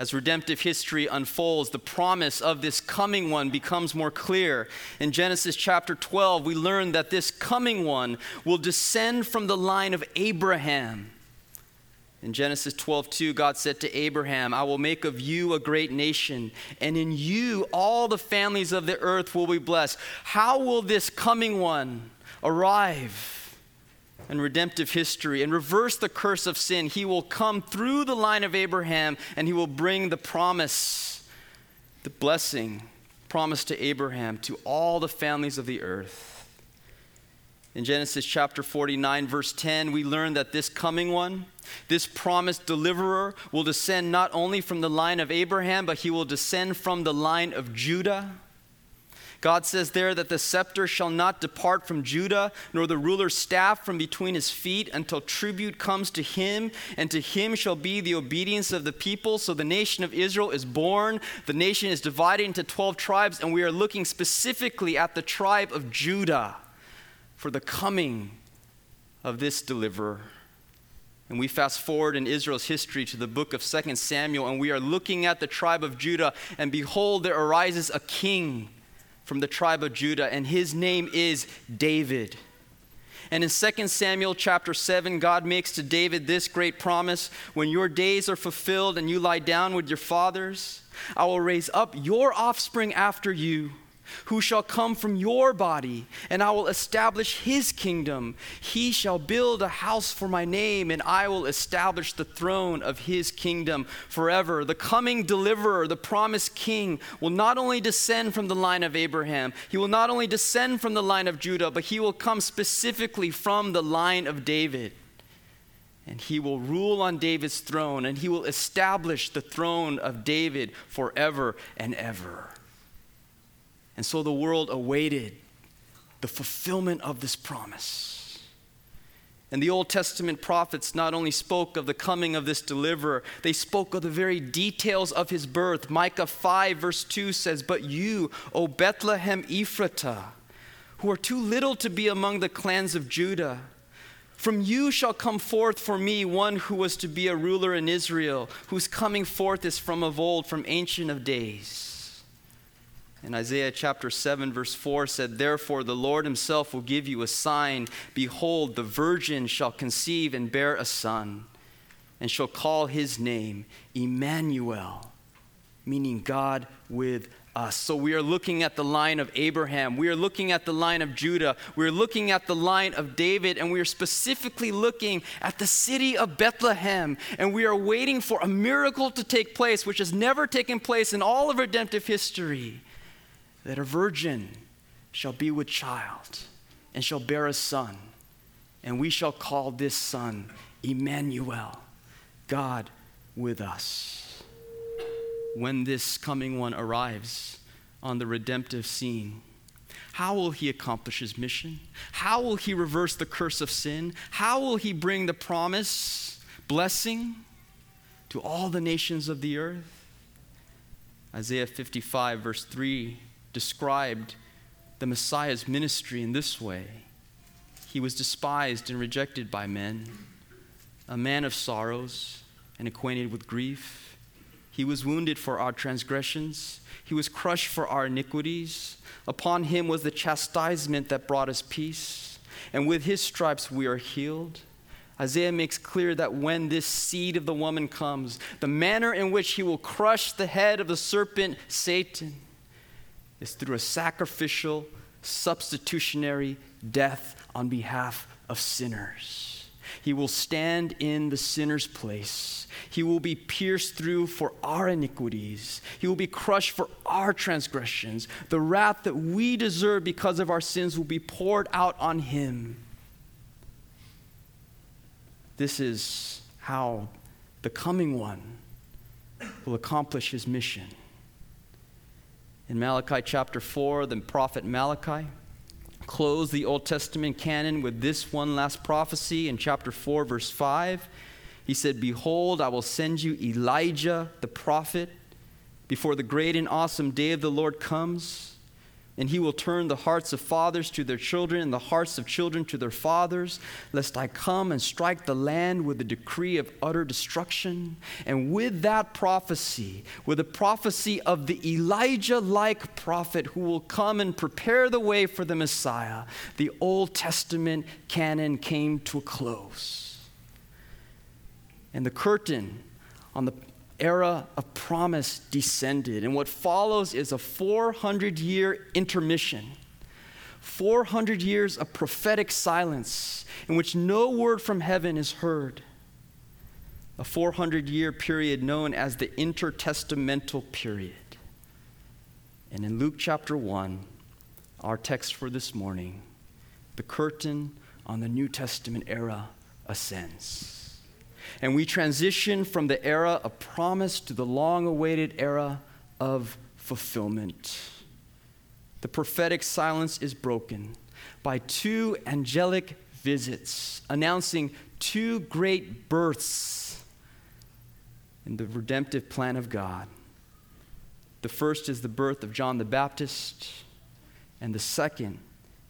As redemptive history unfolds, the promise of this coming one becomes more clear. In Genesis chapter 12, we learn that this coming one will descend from the line of Abraham. In Genesis 12:2, God said to Abraham, I will make of you a great nation, and in you all the families of the earth will be blessed. How will this coming one arrive? And redemptive history and reverse the curse of sin. He will come through the line of Abraham and he will bring the promise, the blessing promised to Abraham to all the families of the earth. In Genesis chapter 49, verse 10, we learn that this coming one, this promised deliverer, will descend not only from the line of Abraham, but he will descend from the line of Judah. God says there that the scepter shall not depart from Judah, nor the ruler's staff from between his feet, until tribute comes to him, and to him shall be the obedience of the people. So the nation of Israel is born. The nation is divided into 12 tribes, and we are looking specifically at the tribe of Judah for the coming of this deliverer. And we fast forward in Israel's history to the book of 2 Samuel, and we are looking at the tribe of Judah, and behold, there arises a king from the tribe of Judah, and his name is David. And in 2 Samuel chapter 7, God makes to David this great promise When your days are fulfilled and you lie down with your fathers, I will raise up your offspring after you who shall come from your body, and I will establish his kingdom. He shall build a house for my name, and I will establish the throne of his kingdom forever. The coming deliverer, the promised king, will not only descend from the line of Abraham, he will not only descend from the line of Judah, but he will come specifically from the line of David. And he will rule on David's throne, and he will establish the throne of David forever and ever. And so the world awaited the fulfillment of this promise. And the Old Testament prophets not only spoke of the coming of this deliverer, they spoke of the very details of his birth. Micah 5, verse 2 says, But you, O Bethlehem Ephratah, who are too little to be among the clans of Judah, from you shall come forth for me one who was to be a ruler in Israel, whose coming forth is from of old, from ancient of days. In Isaiah chapter 7, verse 4 said, Therefore the Lord himself will give you a sign. Behold, the virgin shall conceive and bear a son, and shall call his name Emmanuel, meaning God with us. So we are looking at the line of Abraham. We are looking at the line of Judah. We are looking at the line of David. And we are specifically looking at the city of Bethlehem. And we are waiting for a miracle to take place, which has never taken place in all of redemptive history that a virgin shall be with child and shall bear a son, and we shall call this son Emmanuel, God with us. When this coming one arrives on the redemptive scene, how will he accomplish his mission? How will he reverse the curse of sin? How will he bring the promise, blessing to all the nations of the earth? Isaiah 55, verse 3 described the Messiah's ministry in this way He was despised and rejected by men, a man of sorrows and acquainted with grief. He was wounded for our transgressions, he was crushed for our iniquities. Upon him was the chastisement that brought us peace, and with his stripes we are healed. Isaiah makes clear that when this seed of the woman comes, the manner in which he will crush the head of the serpent, Satan, is through a sacrificial, substitutionary death on behalf of sinners. He will stand in the sinner's place. He will be pierced through for our iniquities. He will be crushed for our transgressions. The wrath that we deserve because of our sins will be poured out on him. This is how the coming one will accomplish his mission in Malachi chapter 4, the prophet Malachi closed the Old Testament canon with this one last prophecy in chapter 4, verse 5. He said, Behold, I will send you Elijah the prophet before the great and awesome day of the Lord comes. And he will turn the hearts of fathers to their children and the hearts of children to their fathers, lest I come and strike the land with a decree of utter destruction. And with that prophecy, with the prophecy of the Elijah like prophet who will come and prepare the way for the Messiah, the Old Testament canon came to a close. And the curtain on the era of promise descended. And what follows is a 400 year intermission. 400 years of prophetic silence in which no word from heaven is heard. A 400 year period known as the intertestamental period. And in Luke chapter 1, our text for this morning, the curtain on the New Testament era ascends. And we transition from the era of promise to the long awaited era of fulfillment. The prophetic silence is broken by two angelic visits announcing two great births in the redemptive plan of God. The first is the birth of John the Baptist, and the second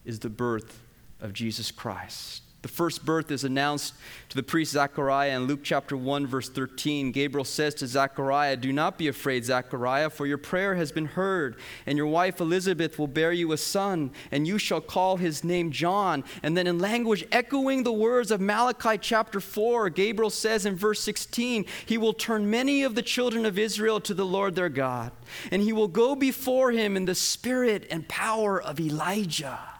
is the birth of Jesus Christ. The first birth is announced to the priest Zechariah in Luke chapter 1, verse 13. Gabriel says to Zechariah, Do not be afraid, Zechariah, for your prayer has been heard, and your wife Elizabeth will bear you a son, and you shall call his name John. And then, in language echoing the words of Malachi chapter 4, Gabriel says in verse 16, He will turn many of the children of Israel to the Lord their God, and he will go before him in the spirit and power of Elijah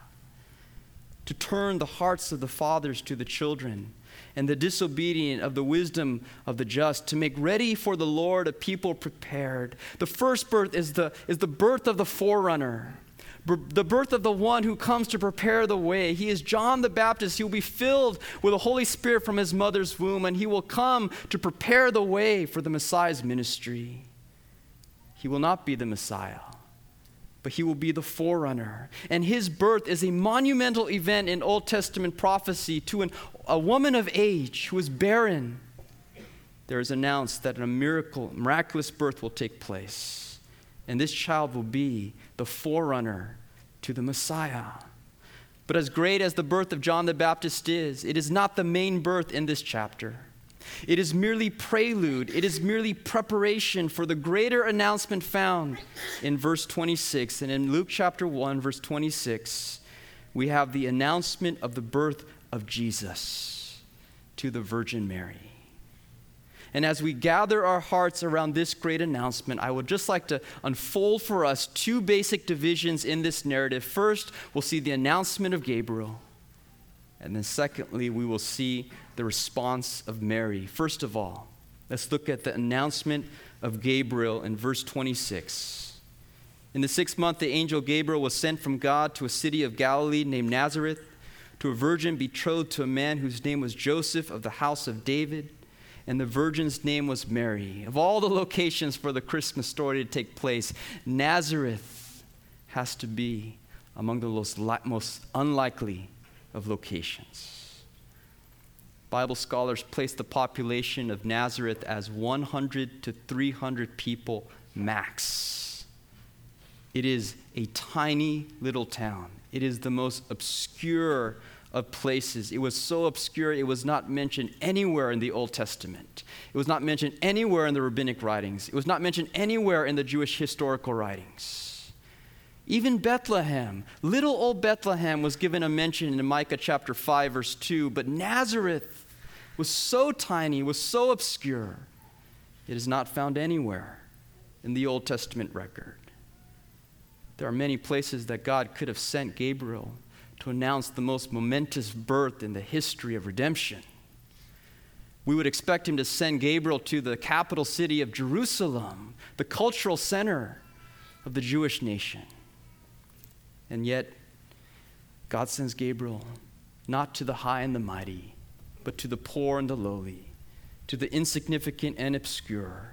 to turn the hearts of the fathers to the children and the disobedient of the wisdom of the just, to make ready for the Lord a people prepared. The first birth is the, is the birth of the forerunner, the birth of the one who comes to prepare the way. He is John the Baptist. He will be filled with the Holy Spirit from his mother's womb, and he will come to prepare the way for the Messiah's ministry. He will not be the Messiah but he will be the forerunner. And his birth is a monumental event in Old Testament prophecy to an, a woman of age who is barren. There is announced that a miracle, miraculous birth will take place. And this child will be the forerunner to the Messiah. But as great as the birth of John the Baptist is, it is not the main birth in this chapter. It is merely prelude, it is merely preparation for the greater announcement found in verse 26. And in Luke chapter 1, verse 26, we have the announcement of the birth of Jesus to the Virgin Mary. And as we gather our hearts around this great announcement, I would just like to unfold for us two basic divisions in this narrative. First, we'll see the announcement of Gabriel. And then, secondly, we will see the response of Mary. First of all, let's look at the announcement of Gabriel in verse 26. In the sixth month, the angel Gabriel was sent from God to a city of Galilee named Nazareth to a virgin betrothed to a man whose name was Joseph of the house of David, and the virgin's name was Mary. Of all the locations for the Christmas story to take place, Nazareth has to be among the most, most unlikely of locations. Bible scholars place the population of Nazareth as 100 to 300 people max. It is a tiny little town. It is the most obscure of places. It was so obscure it was not mentioned anywhere in the Old Testament. It was not mentioned anywhere in the rabbinic writings. It was not mentioned anywhere in the Jewish historical writings. Even Bethlehem, little old Bethlehem, was given a mention in Micah chapter 5, verse 2, but Nazareth was so tiny, was so obscure, it is not found anywhere in the Old Testament record. There are many places that God could have sent Gabriel to announce the most momentous birth in the history of redemption. We would expect him to send Gabriel to the capital city of Jerusalem, the cultural center of the Jewish nation. And yet, God sends Gabriel not to the high and the mighty, but to the poor and the lowly, to the insignificant and obscure.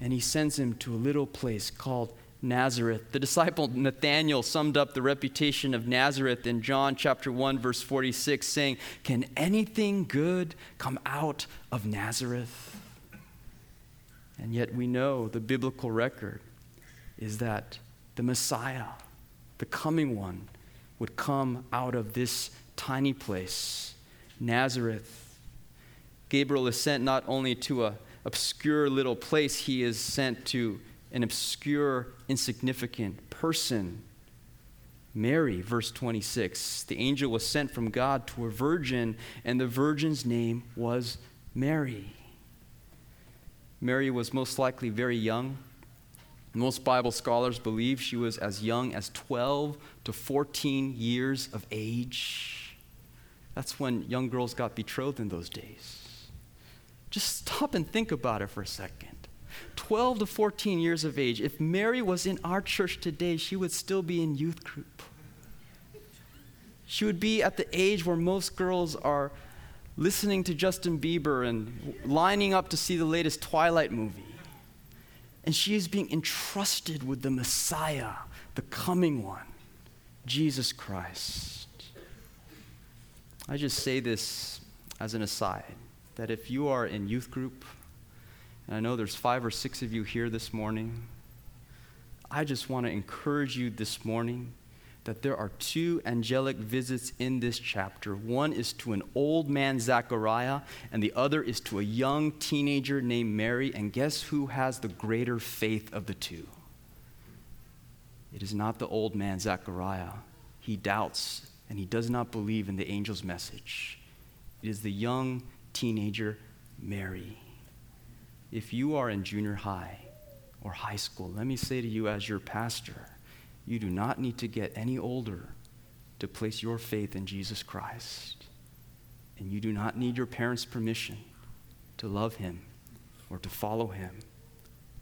And he sends him to a little place called Nazareth. The disciple Nathanael summed up the reputation of Nazareth in John chapter 1 verse 46 saying, "Can anything good come out of Nazareth?" And yet we know the biblical record is that the Messiah the coming one, would come out of this tiny place, Nazareth. Gabriel is sent not only to an obscure little place, he is sent to an obscure, insignificant person. Mary, verse 26. The angel was sent from God to a virgin, and the virgin's name was Mary. Mary was most likely very young. Most Bible scholars believe she was as young as 12 to 14 years of age. That's when young girls got betrothed in those days. Just stop and think about it for a second. 12 to 14 years of age. If Mary was in our church today, she would still be in youth group. She would be at the age where most girls are listening to Justin Bieber and lining up to see the latest Twilight movie. And she is being entrusted with the Messiah, the coming one, Jesus Christ. I just say this as an aside that if you are in youth group, and I know there's five or six of you here this morning, I just want to encourage you this morning that there are two angelic visits in this chapter. One is to an old man, Zechariah, and the other is to a young teenager named Mary. And guess who has the greater faith of the two? It is not the old man, Zechariah. He doubts and he does not believe in the angel's message. It is the young teenager, Mary. If you are in junior high or high school, let me say to you as your pastor, you do not need to get any older to place your faith in Jesus Christ. And you do not need your parents' permission to love him or to follow him.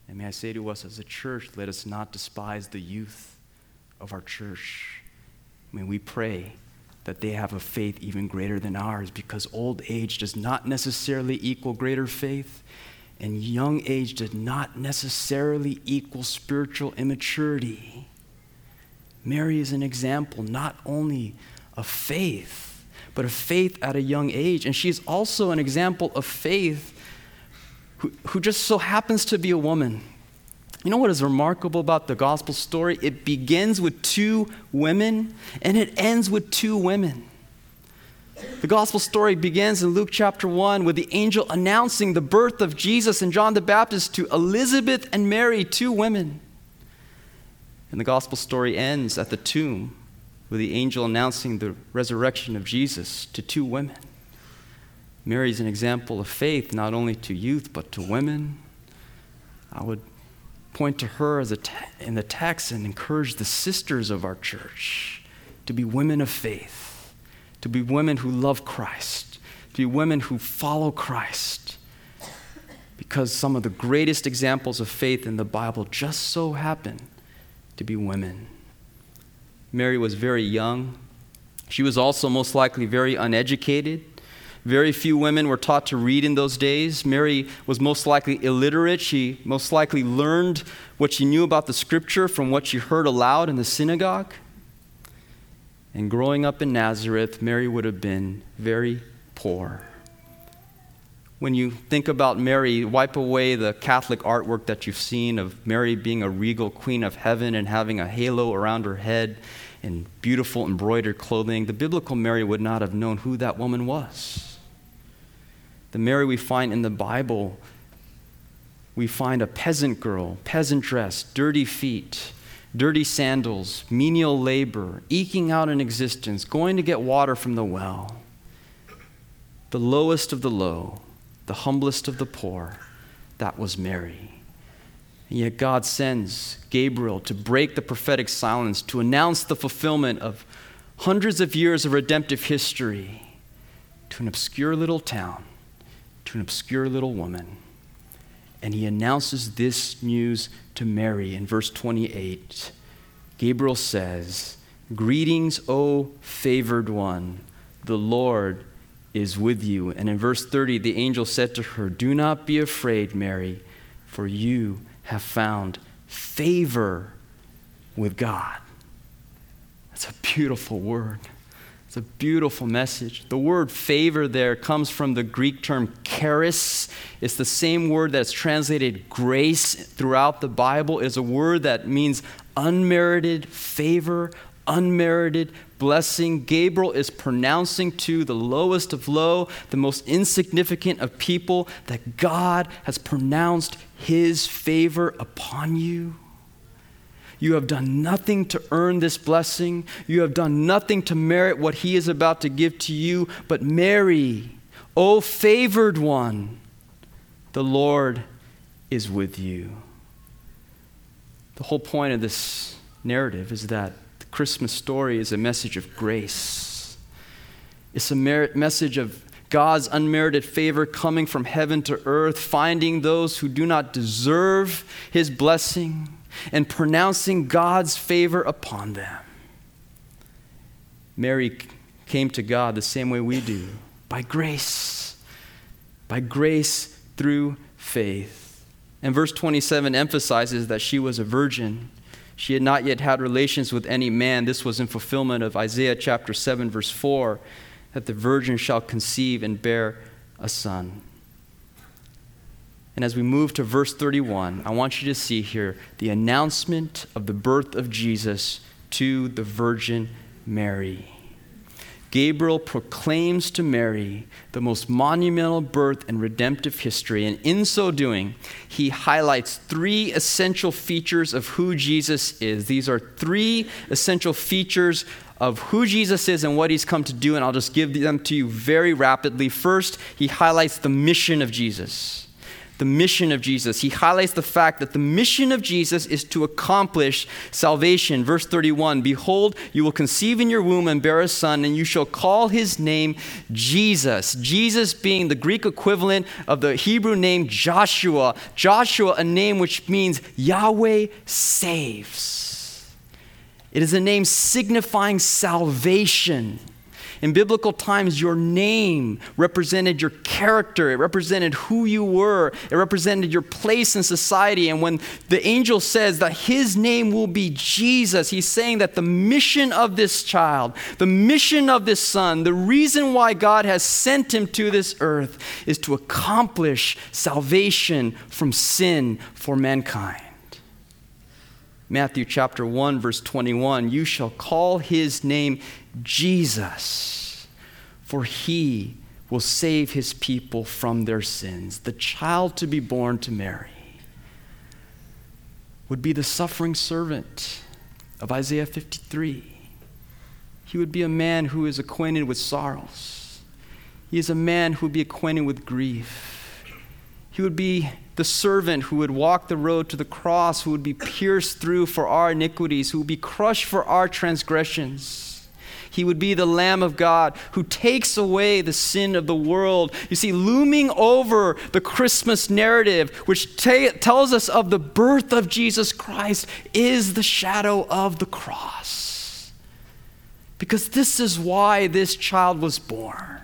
And may I say to us as a church, let us not despise the youth of our church. May we pray that they have a faith even greater than ours because old age does not necessarily equal greater faith, and young age does not necessarily equal spiritual immaturity. Mary is an example not only of faith, but of faith at a young age. And she's also an example of faith who, who just so happens to be a woman. You know what is remarkable about the gospel story? It begins with two women and it ends with two women. The gospel story begins in Luke chapter 1 with the angel announcing the birth of Jesus and John the Baptist to Elizabeth and Mary, two women. And the gospel story ends at the tomb with the angel announcing the resurrection of Jesus to two women. Mary is an example of faith not only to youth but to women. I would point to her as a in the text and encourage the sisters of our church to be women of faith, to be women who love Christ, to be women who follow Christ. Because some of the greatest examples of faith in the Bible just so happen to be women. Mary was very young. She was also most likely very uneducated. Very few women were taught to read in those days. Mary was most likely illiterate. She most likely learned what she knew about the scripture from what she heard aloud in the synagogue. And growing up in Nazareth, Mary would have been very poor when you think about Mary, wipe away the Catholic artwork that you've seen of Mary being a regal queen of heaven and having a halo around her head and beautiful embroidered clothing. The biblical Mary would not have known who that woman was. The Mary we find in the Bible, we find a peasant girl, peasant dress, dirty feet, dirty sandals, menial labor, eking out an existence, going to get water from the well. The lowest of the low the humblest of the poor, that was Mary. And yet God sends Gabriel to break the prophetic silence, to announce the fulfillment of hundreds of years of redemptive history to an obscure little town, to an obscure little woman. And he announces this news to Mary in verse 28. Gabriel says, Greetings, O favored one, the Lord is with you. And in verse 30, the angel said to her, Do not be afraid, Mary, for you have found favor with God. That's a beautiful word. It's a beautiful message. The word favor there comes from the Greek term charis. It's the same word that's translated grace throughout the Bible. It's a word that means unmerited favor, unmerited blessing. Gabriel is pronouncing to the lowest of low, the most insignificant of people, that God has pronounced his favor upon you. You have done nothing to earn this blessing. You have done nothing to merit what he is about to give to you. But Mary, O favored one, the Lord is with you. The whole point of this narrative is that Christmas story is a message of grace. It's a merit, message of God's unmerited favor coming from heaven to earth, finding those who do not deserve his blessing and pronouncing God's favor upon them. Mary came to God the same way we do by grace, by grace through faith. And verse 27 emphasizes that she was a virgin. She had not yet had relations with any man. This was in fulfillment of Isaiah chapter 7, verse 4, that the virgin shall conceive and bear a son. And as we move to verse 31, I want you to see here the announcement of the birth of Jesus to the Virgin Mary. Gabriel proclaims to Mary the most monumental birth in redemptive history, and in so doing, he highlights three essential features of who Jesus is. These are three essential features of who Jesus is and what he's come to do, and I'll just give them to you very rapidly. First, he highlights the mission of Jesus the mission of Jesus. He highlights the fact that the mission of Jesus is to accomplish salvation. Verse 31 Behold, you will conceive in your womb and bear a son, and you shall call his name Jesus. Jesus being the Greek equivalent of the Hebrew name Joshua. Joshua, a name which means Yahweh saves. It is a name signifying salvation. In biblical times, your name represented your character, it represented who you were, it represented your place in society. And when the angel says that his name will be Jesus, he's saying that the mission of this child, the mission of this son, the reason why God has sent him to this earth is to accomplish salvation from sin for mankind. Matthew chapter 1, verse 21 You shall call his name Jesus, for he will save his people from their sins. The child to be born to Mary would be the suffering servant of Isaiah 53. He would be a man who is acquainted with sorrows. He is a man who would be acquainted with grief. He would be the servant who would walk the road to the cross, who would be pierced through for our iniquities, who would be crushed for our transgressions. He would be the Lamb of God who takes away the sin of the world. You see, looming over the Christmas narrative, which tells us of the birth of Jesus Christ, is the shadow of the cross. Because this is why this child was born.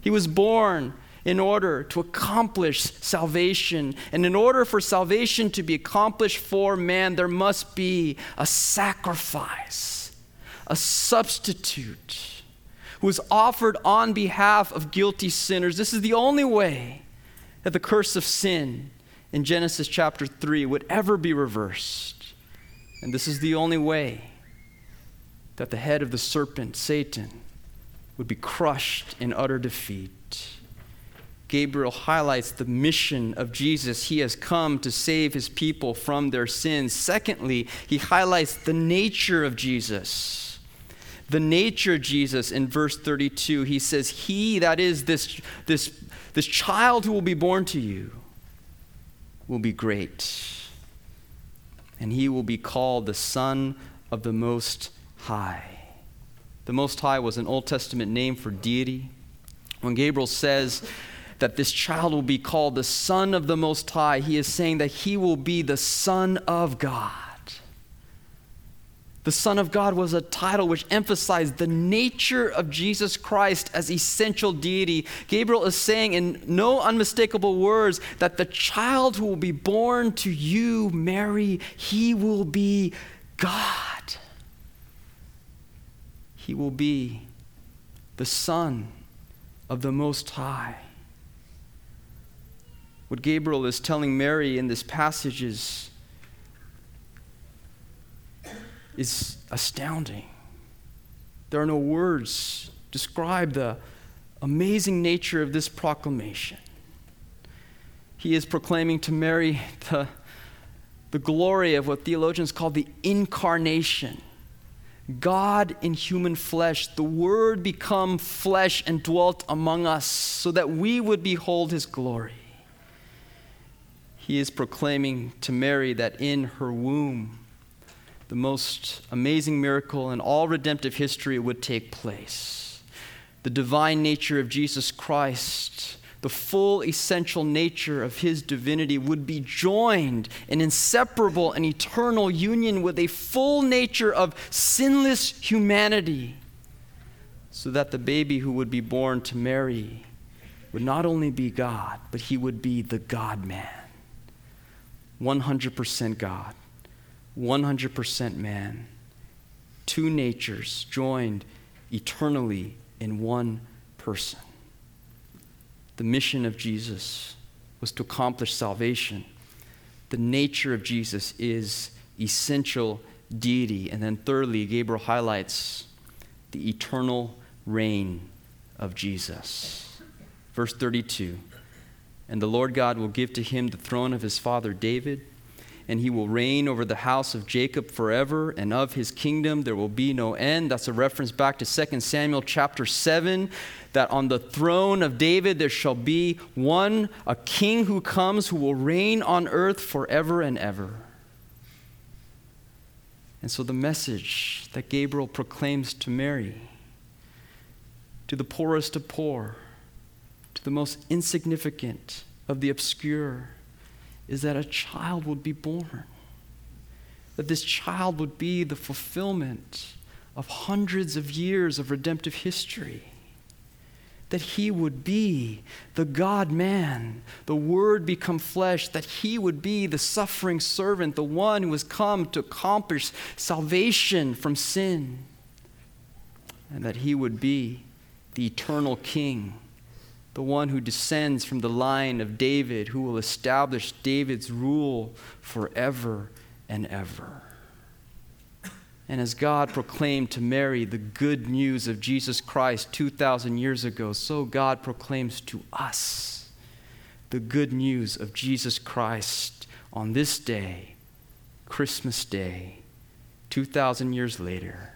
He was born in order to accomplish salvation. And in order for salvation to be accomplished for man, there must be a sacrifice a substitute who was offered on behalf of guilty sinners. This is the only way that the curse of sin in Genesis chapter 3 would ever be reversed. And this is the only way that the head of the serpent, Satan, would be crushed in utter defeat. Gabriel highlights the mission of Jesus. He has come to save his people from their sins. Secondly, he highlights the nature of Jesus the nature of Jesus in verse 32. He says, He, that is this, this, this child who will be born to you, will be great. And he will be called the Son of the Most High. The Most High was an Old Testament name for deity. When Gabriel says that this child will be called the Son of the Most High, he is saying that he will be the Son of God. The Son of God was a title which emphasized the nature of Jesus Christ as essential deity. Gabriel is saying in no unmistakable words that the child who will be born to you, Mary, he will be God. He will be the Son of the Most High. What Gabriel is telling Mary in this passage is is astounding. There are no words describe the amazing nature of this proclamation. He is proclaiming to Mary the, the glory of what theologians call the incarnation. God in human flesh, the Word become flesh and dwelt among us so that we would behold His glory. He is proclaiming to Mary that in her womb, the most amazing miracle in all redemptive history would take place. The divine nature of Jesus Christ, the full essential nature of his divinity, would be joined in inseparable and eternal union with a full nature of sinless humanity, so that the baby who would be born to Mary would not only be God, but he would be the God man. 100% God 100% man, two natures joined eternally in one person. The mission of Jesus was to accomplish salvation. The nature of Jesus is essential deity. And then, thirdly, Gabriel highlights the eternal reign of Jesus. Verse 32 And the Lord God will give to him the throne of his father David and he will reign over the house of Jacob forever, and of his kingdom there will be no end. That's a reference back to 2 Samuel chapter 7 that on the throne of David there shall be one, a king who comes who will reign on earth forever and ever. And so the message that Gabriel proclaims to Mary, to the poorest of poor, to the most insignificant of the obscure, is that a child would be born. That this child would be the fulfillment of hundreds of years of redemptive history. That he would be the God man, the Word become flesh, that he would be the suffering servant, the one who has come to accomplish salvation from sin, and that he would be the eternal King the one who descends from the line of David, who will establish David's rule forever and ever. And as God proclaimed to Mary the good news of Jesus Christ 2,000 years ago, so God proclaims to us the good news of Jesus Christ on this day, Christmas Day, 2,000 years later,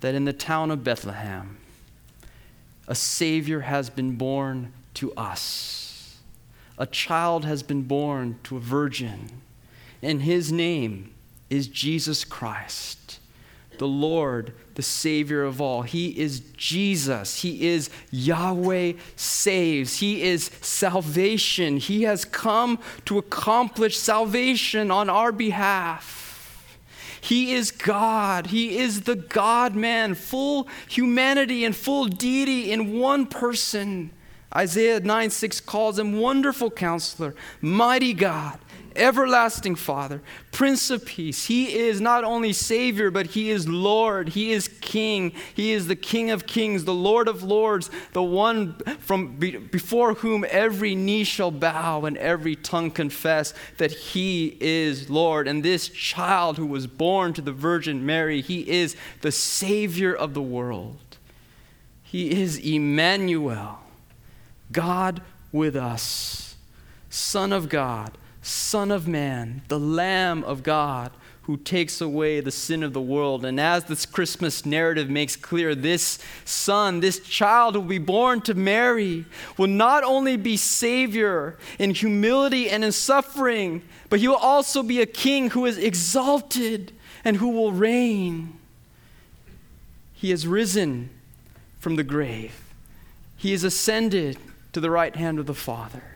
that in the town of Bethlehem, a Savior has been born to us. A child has been born to a virgin, and his name is Jesus Christ, the Lord, the Savior of all. He is Jesus. He is Yahweh saves. He is salvation. He has come to accomplish salvation on our behalf. He is God. He is the God man, full humanity and full deity in one person. Isaiah 9 6 calls him Wonderful Counselor, Mighty God, everlasting Father, Prince of Peace. He is not only Savior, but He is Lord. He is King. He is the King of Kings, the Lord of Lords, the one from be, before whom every knee shall bow and every tongue confess that He is Lord. And this child who was born to the Virgin Mary, He is the Savior of the world. He is Emmanuel, God with us, Son of God Son of Man, the Lamb of God who takes away the sin of the world. And as this Christmas narrative makes clear, this son, this child who will be born to Mary, will not only be Savior in humility and in suffering, but he will also be a king who is exalted and who will reign. He has risen from the grave, he is ascended to the right hand of the Father.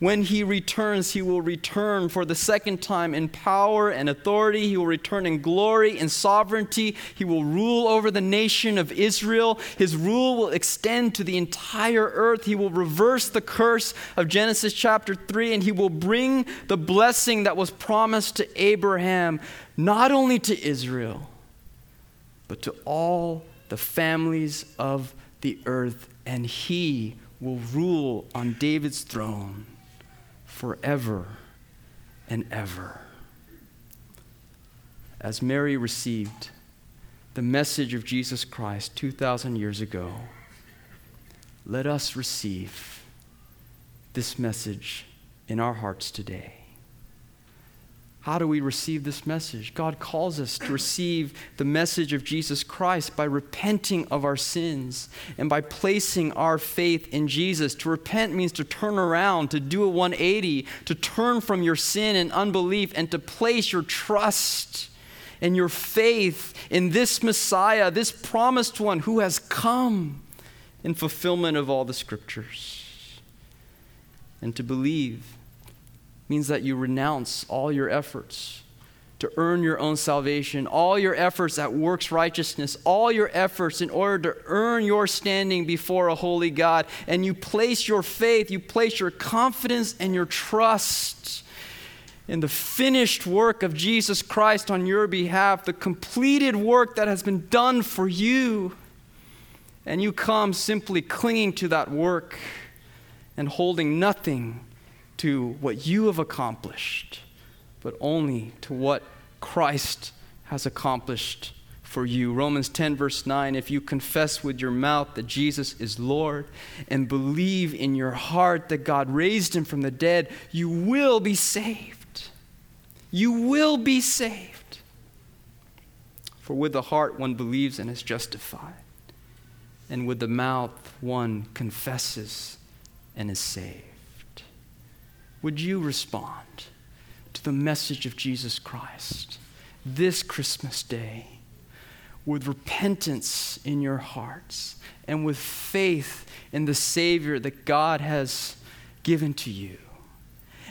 When he returns, he will return for the second time in power and authority. He will return in glory and sovereignty. He will rule over the nation of Israel. His rule will extend to the entire earth. He will reverse the curse of Genesis chapter 3, and he will bring the blessing that was promised to Abraham, not only to Israel, but to all the families of the earth. And he will rule on David's throne forever and ever. as Mary received the message of Jesus Christ 2,000 years ago, let us receive this message in our hearts today. How do we receive this message? God calls us to receive the message of Jesus Christ by repenting of our sins and by placing our faith in Jesus. To repent means to turn around, to do a 180, to turn from your sin and unbelief, and to place your trust and your faith in this Messiah, this promised one who has come in fulfillment of all the scriptures. And to believe means that you renounce all your efforts to earn your own salvation, all your efforts at works righteousness, all your efforts in order to earn your standing before a holy God, and you place your faith, you place your confidence and your trust in the finished work of Jesus Christ on your behalf, the completed work that has been done for you. And you come simply clinging to that work and holding nothing to what you have accomplished, but only to what Christ has accomplished for you. Romans 10, verse 9 if you confess with your mouth that Jesus is Lord and believe in your heart that God raised him from the dead, you will be saved. You will be saved. For with the heart one believes and is justified, and with the mouth one confesses and is saved would you respond to the message of Jesus Christ this Christmas day with repentance in your hearts and with faith in the Savior that God has given to you?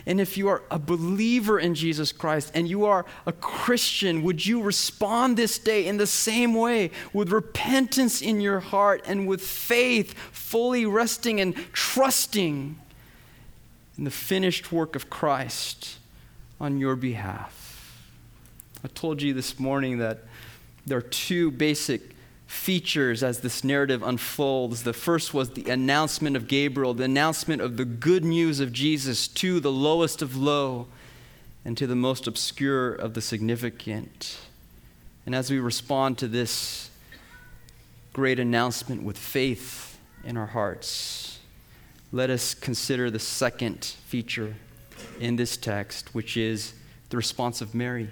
And if you are a believer in Jesus Christ and you are a Christian, would you respond this day in the same way with repentance in your heart and with faith, fully resting and trusting in the finished work of Christ on your behalf. I told you this morning that there are two basic features as this narrative unfolds. The first was the announcement of Gabriel, the announcement of the good news of Jesus to the lowest of low and to the most obscure of the significant. And as we respond to this great announcement with faith in our hearts, let us consider the second feature in this text, which is the response of Mary.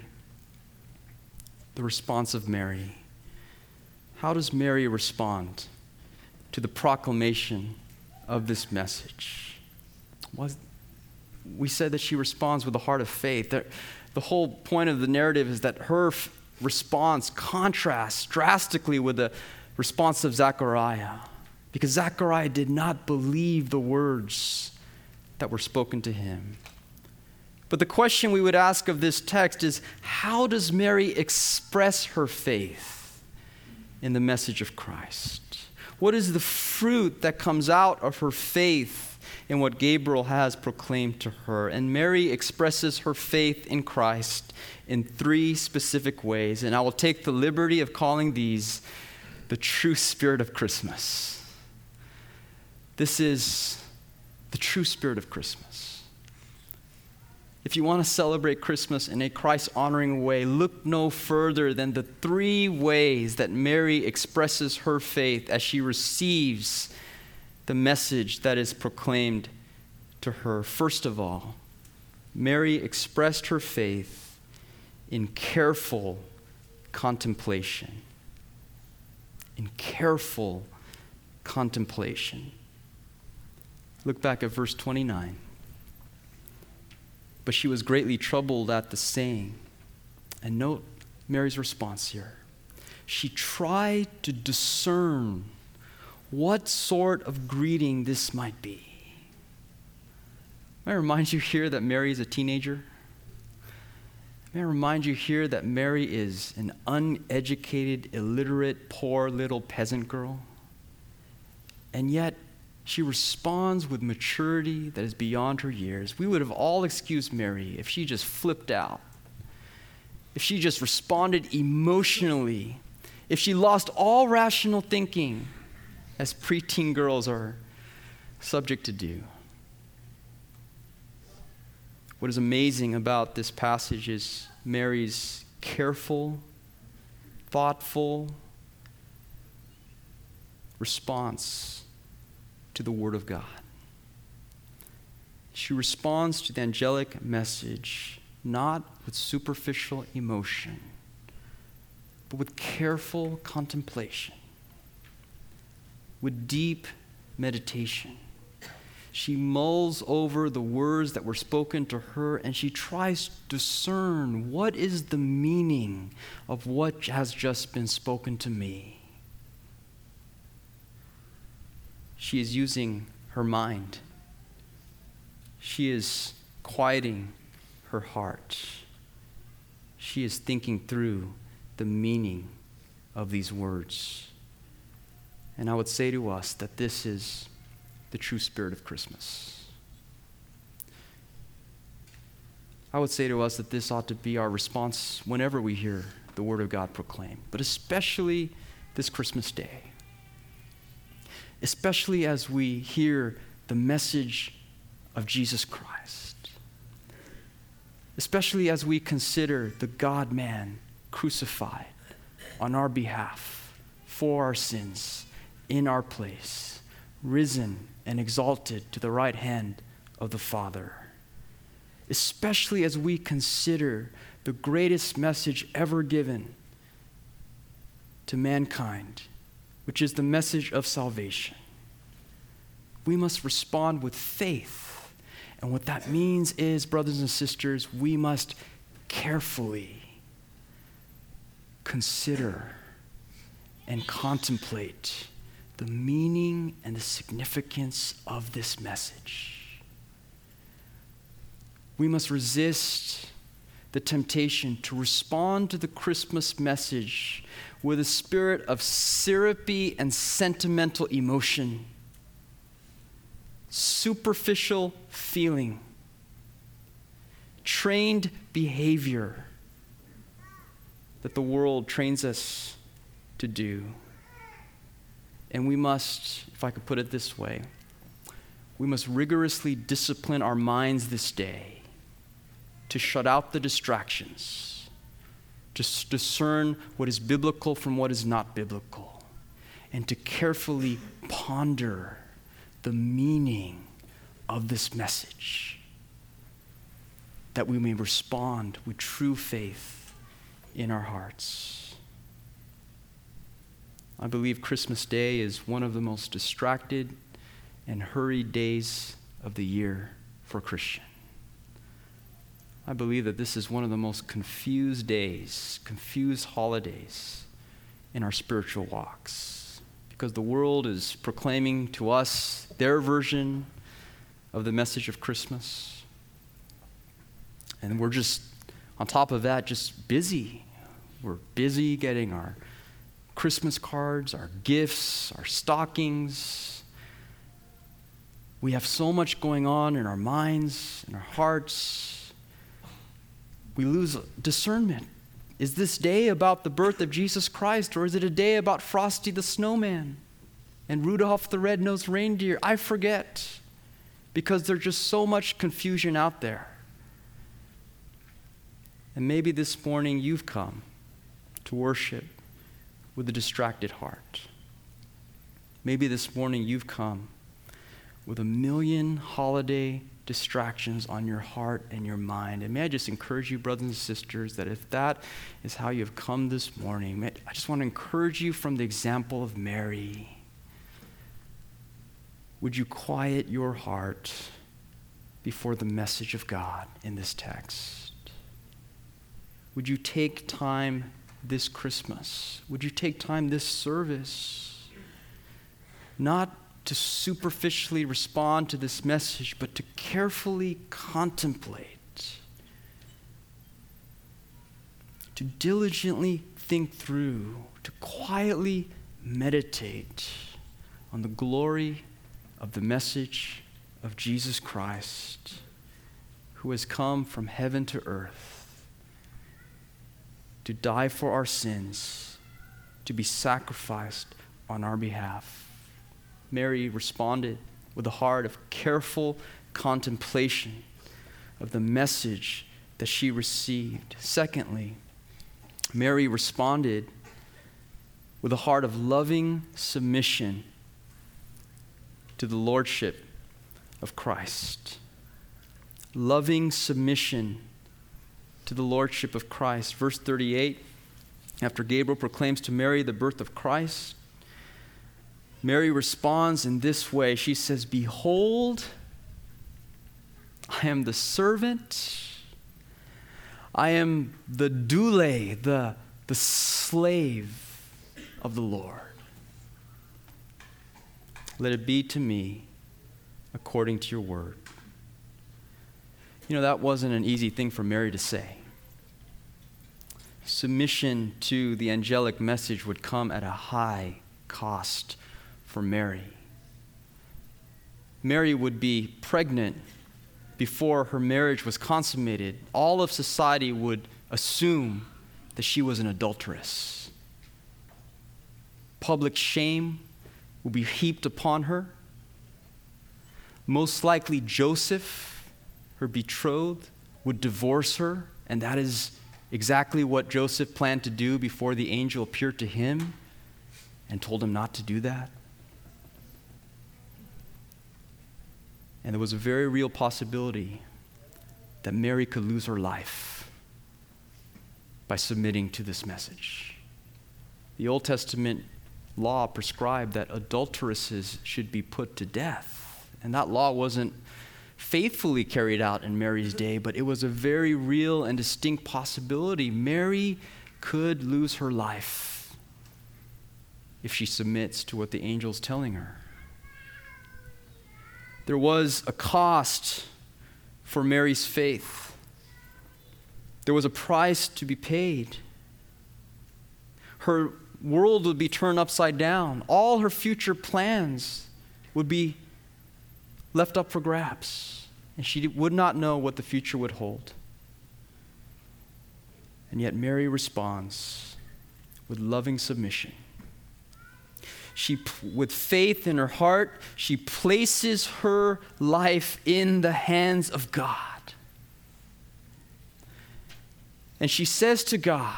The response of Mary. How does Mary respond to the proclamation of this message? We said that she responds with a heart of faith. The whole point of the narrative is that her response contrasts drastically with the response of Zechariah because Zechariah did not believe the words that were spoken to him. But the question we would ask of this text is how does Mary express her faith in the message of Christ? What is the fruit that comes out of her faith in what Gabriel has proclaimed to her? And Mary expresses her faith in Christ in three specific ways, and I will take the liberty of calling these the true spirit of Christmas. This is the true spirit of Christmas. If you want to celebrate Christmas in a Christ honoring way, look no further than the three ways that Mary expresses her faith as she receives the message that is proclaimed to her. First of all, Mary expressed her faith in careful contemplation. In careful contemplation. Look back at verse 29. But she was greatly troubled at the saying. And note Mary's response here. She tried to discern what sort of greeting this might be. May I remind you here that Mary is a teenager? May I remind you here that Mary is an uneducated, illiterate, poor little peasant girl? And yet, she responds with maturity that is beyond her years. We would have all excused Mary if she just flipped out, if she just responded emotionally, if she lost all rational thinking, as preteen girls are subject to do. What is amazing about this passage is Mary's careful, thoughtful response to the Word of God. She responds to the angelic message not with superficial emotion, but with careful contemplation, with deep meditation. She mulls over the words that were spoken to her and she tries to discern what is the meaning of what has just been spoken to me. She is using her mind. She is quieting her heart. She is thinking through the meaning of these words. And I would say to us that this is the true spirit of Christmas. I would say to us that this ought to be our response whenever we hear the Word of God proclaimed, but especially this Christmas day. Especially as we hear the message of Jesus Christ. Especially as we consider the God man crucified on our behalf for our sins in our place, risen and exalted to the right hand of the Father. Especially as we consider the greatest message ever given to mankind, which is the message of salvation. We must respond with faith. And what that means is, brothers and sisters, we must carefully consider and contemplate the meaning and the significance of this message. We must resist the temptation to respond to the Christmas message with a spirit of syrupy and sentimental emotion, superficial feeling, trained behavior that the world trains us to do. And we must, if I could put it this way, we must rigorously discipline our minds this day to shut out the distractions, to discern what is biblical from what is not biblical, and to carefully ponder the meaning of this message, that we may respond with true faith in our hearts. I believe Christmas Day is one of the most distracted and hurried days of the year for a Christian. I believe that this is one of the most confused days, confused holidays in our spiritual walks. Because the world is proclaiming to us their version of the message of Christmas. And we're just, on top of that, just busy. We're busy getting our Christmas cards, our gifts, our stockings. We have so much going on in our minds, in our hearts. We lose discernment. Is this day about the birth of Jesus Christ, or is it a day about Frosty the Snowman and Rudolph the Red-Nosed Reindeer? I forget because there's just so much confusion out there. And maybe this morning you've come to worship with a distracted heart. Maybe this morning you've come with a million holiday distractions on your heart and your mind. And may I just encourage you, brothers and sisters, that if that is how you've come this morning, I just want to encourage you from the example of Mary. Would you quiet your heart before the message of God in this text? Would you take time this Christmas? Would you take time this service not to superficially respond to this message, but to carefully contemplate, to diligently think through, to quietly meditate on the glory of the message of Jesus Christ, who has come from heaven to earth to die for our sins, to be sacrificed on our behalf. Mary responded with a heart of careful contemplation of the message that she received. Secondly, Mary responded with a heart of loving submission to the lordship of Christ. Loving submission to the lordship of Christ. Verse 38, after Gabriel proclaims to Mary the birth of Christ, Mary responds in this way. She says, Behold, I am the servant. I am the doule, the, the slave of the Lord. Let it be to me according to your word. You know, that wasn't an easy thing for Mary to say. Submission to the angelic message would come at a high cost for Mary. Mary would be pregnant before her marriage was consummated. All of society would assume that she was an adulteress. Public shame would be heaped upon her. Most likely, Joseph, her betrothed, would divorce her, and that is exactly what Joseph planned to do before the angel appeared to him and told him not to do that. And there was a very real possibility that Mary could lose her life by submitting to this message. The Old Testament law prescribed that adulteresses should be put to death. And that law wasn't faithfully carried out in Mary's day, but it was a very real and distinct possibility. Mary could lose her life if she submits to what the angel's telling her. There was a cost for Mary's faith. There was a price to be paid. Her world would be turned upside down. All her future plans would be left up for grabs, and she would not know what the future would hold. And yet, Mary responds with loving submission. She, with faith in her heart, she places her life in the hands of God. And she says to God,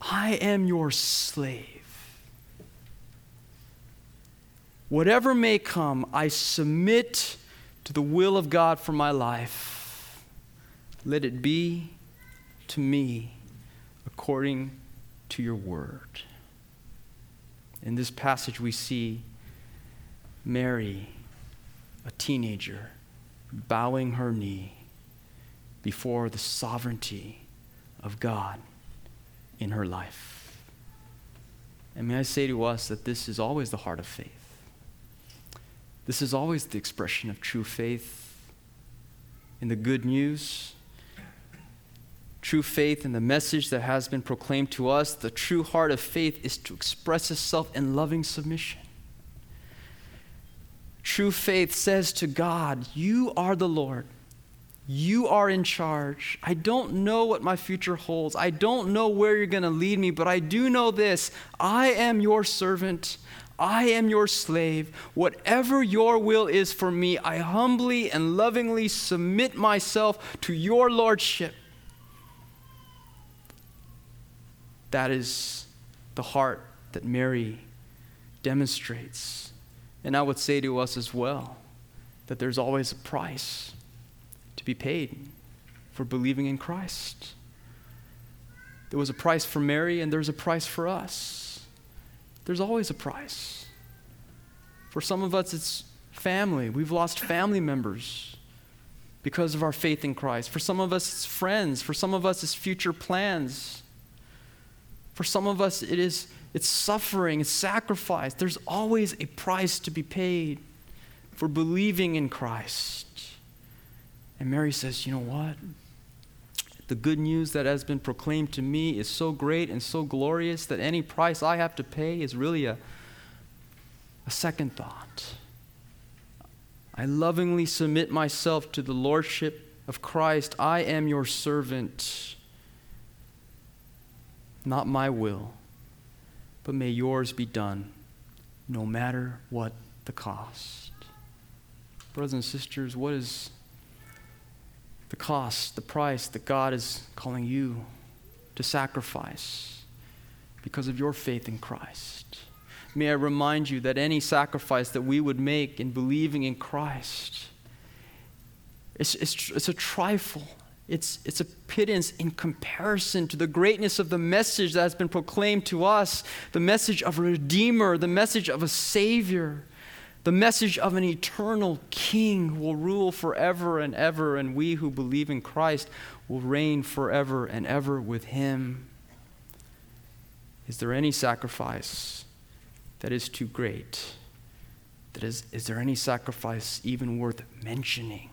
I am your slave. Whatever may come, I submit to the will of God for my life. Let it be to me according to your word. In this passage, we see Mary, a teenager, bowing her knee before the sovereignty of God in her life. And may I say to us that this is always the heart of faith. This is always the expression of true faith in the good news, true faith and the message that has been proclaimed to us. The true heart of faith is to express itself in loving submission. True faith says to God, You are the Lord. You are in charge. I don't know what my future holds. I don't know where you're going to lead me, but I do know this I am your servant. I am your slave. Whatever your will is for me, I humbly and lovingly submit myself to your lordship. That is the heart that Mary demonstrates. And I would say to us as well that there's always a price to be paid for believing in Christ. There was a price for Mary, and there's a price for us. There's always a price. For some of us, it's family. We've lost family members because of our faith in Christ. For some of us, it's friends. For some of us, it's future plans. For some of us, it is it's suffering, it's sacrifice. There's always a price to be paid for believing in Christ. And Mary says, You know what? The good news that has been proclaimed to me is so great and so glorious that any price I have to pay is really a, a second thought. I lovingly submit myself to the Lordship of Christ. I am your servant. Not my will, but may yours be done, no matter what the cost. Brothers and sisters, what is the cost, the price that God is calling you to sacrifice because of your faith in Christ. May I remind you that any sacrifice that we would make in believing in Christ, it's, it's, it's a trifle. It's, it's a pittance in comparison to the greatness of the message that has been proclaimed to us the message of a Redeemer, the message of a Savior, the message of an eternal King who will rule forever and ever, and we who believe in Christ will reign forever and ever with Him. Is there any sacrifice that is too great? That is, is there any sacrifice even worth mentioning?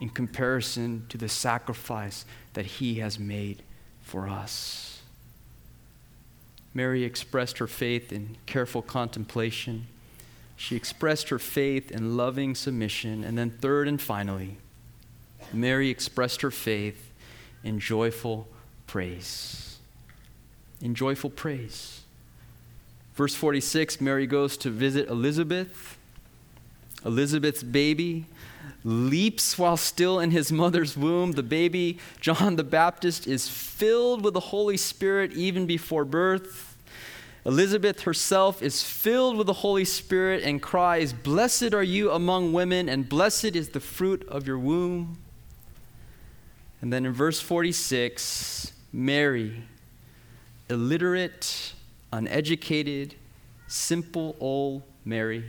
In comparison to the sacrifice that he has made for us. Mary expressed her faith in careful contemplation. She expressed her faith in loving submission. And then, third and finally, Mary expressed her faith in joyful praise. In joyful praise. Verse 46 Mary goes to visit Elizabeth. Elizabeth's baby leaps while still in his mother's womb. The baby, John the Baptist, is filled with the Holy Spirit even before birth. Elizabeth herself is filled with the Holy Spirit and cries, Blessed are you among women, and blessed is the fruit of your womb. And then in verse 46, Mary, illiterate, uneducated, simple old Mary,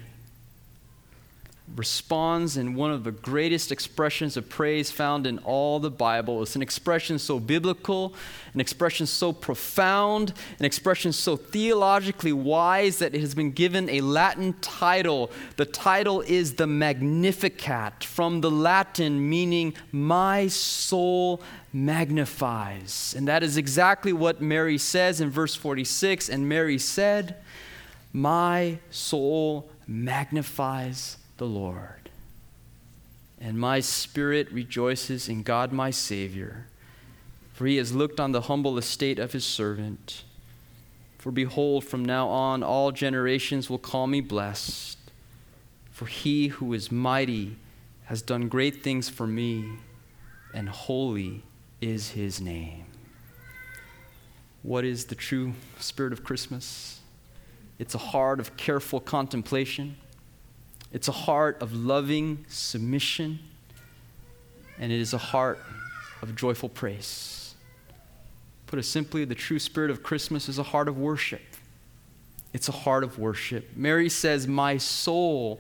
responds in one of the greatest expressions of praise found in all the Bible. It's an expression so biblical, an expression so profound, an expression so theologically wise that it has been given a Latin title. The title is the Magnificat, from the Latin meaning, My soul magnifies. And that is exactly what Mary says in verse 46. And Mary said, My soul magnifies the Lord. And my spirit rejoices in God my Savior, for he has looked on the humble estate of his servant. For behold, from now on all generations will call me blessed, for he who is mighty has done great things for me, and holy is his name. What is the true spirit of Christmas? It's a heart of careful contemplation it's a heart of loving submission, and it is a heart of joyful praise. Put it simply, the true spirit of Christmas is a heart of worship. It's a heart of worship. Mary says, My soul,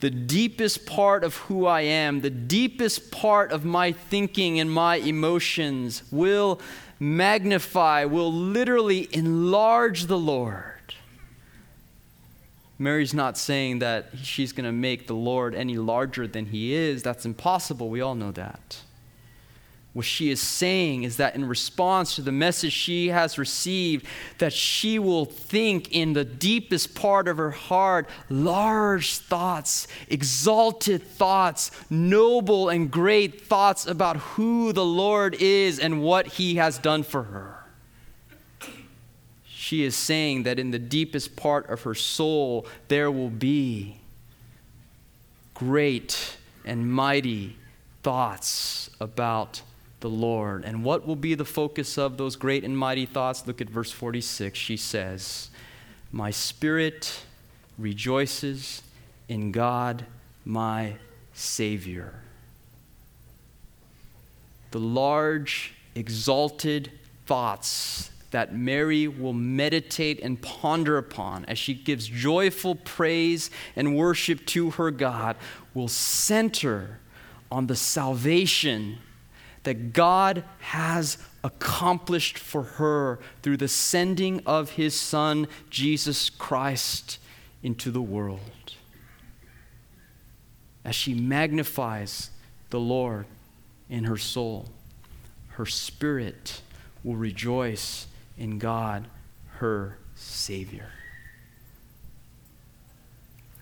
the deepest part of who I am, the deepest part of my thinking and my emotions, will magnify, will literally enlarge the Lord. Mary's not saying that she's going to make the Lord any larger than he is. That's impossible. We all know that. What she is saying is that in response to the message she has received, that she will think in the deepest part of her heart large thoughts, exalted thoughts, noble and great thoughts about who the Lord is and what he has done for her she is saying that in the deepest part of her soul, there will be great and mighty thoughts about the Lord. And what will be the focus of those great and mighty thoughts? Look at verse 46. She says, My spirit rejoices in God, my Savior. The large, exalted thoughts that Mary will meditate and ponder upon as she gives joyful praise and worship to her God will center on the salvation that God has accomplished for her through the sending of his Son, Jesus Christ, into the world. As she magnifies the Lord in her soul, her spirit will rejoice in God, her Savior.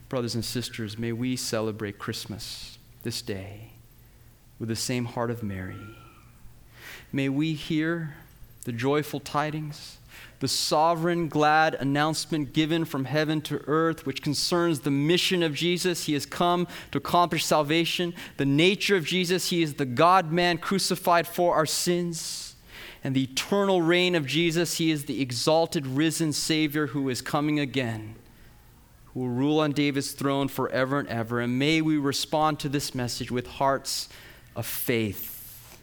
Brothers and sisters, may we celebrate Christmas this day with the same heart of Mary. May we hear the joyful tidings, the sovereign, glad announcement given from heaven to earth, which concerns the mission of Jesus. He has come to accomplish salvation, the nature of Jesus. He is the God man crucified for our sins and the eternal reign of Jesus. He is the exalted, risen Savior who is coming again, who will rule on David's throne forever and ever. And may we respond to this message with hearts of faith,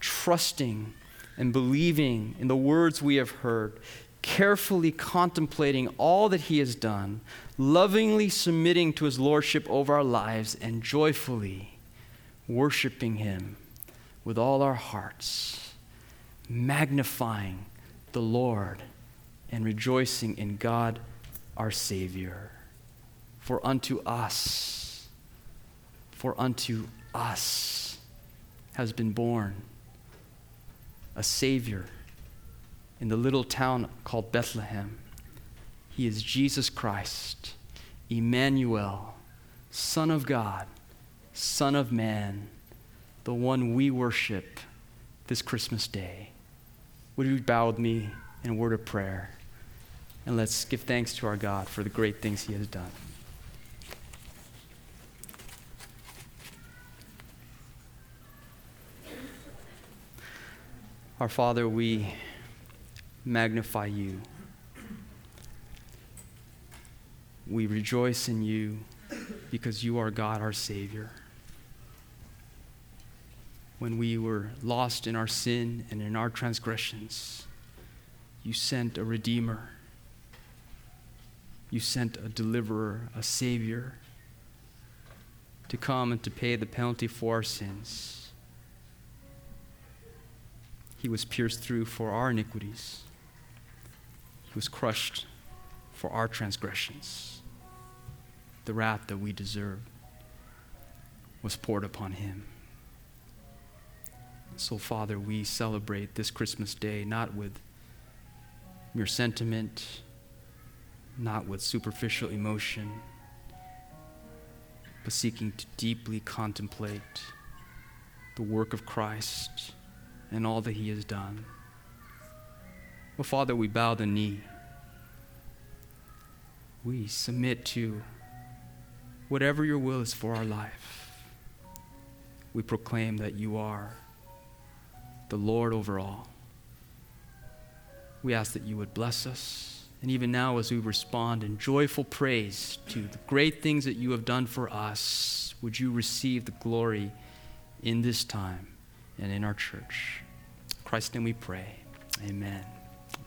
trusting and believing in the words we have heard, carefully contemplating all that He has done, lovingly submitting to His Lordship over our lives, and joyfully worshiping Him with all our hearts, magnifying the Lord and rejoicing in God our Savior. For unto us, for unto us has been born a Savior in the little town called Bethlehem. He is Jesus Christ, Emmanuel, Son of God, Son of Man, the one we worship this Christmas day. Would you bow with me in a word of prayer? And let's give thanks to our God for the great things He has done. Our Father, we magnify you. We rejoice in you because you are God, our Savior. When we were lost in our sin and in our transgressions, you sent a Redeemer. You sent a deliverer, a Savior, to come and to pay the penalty for our sins. He was pierced through for our iniquities. He was crushed for our transgressions. The wrath that we deserve was poured upon him. So, Father, we celebrate this Christmas day not with mere sentiment, not with superficial emotion, but seeking to deeply contemplate the work of Christ and all that he has done. Well, Father, we bow the knee. We submit to whatever your will is for our life. We proclaim that you are the Lord over all. We ask that you would bless us. And even now, as we respond in joyful praise to the great things that you have done for us, would you receive the glory in this time and in our church? In Christ's name we pray. Amen.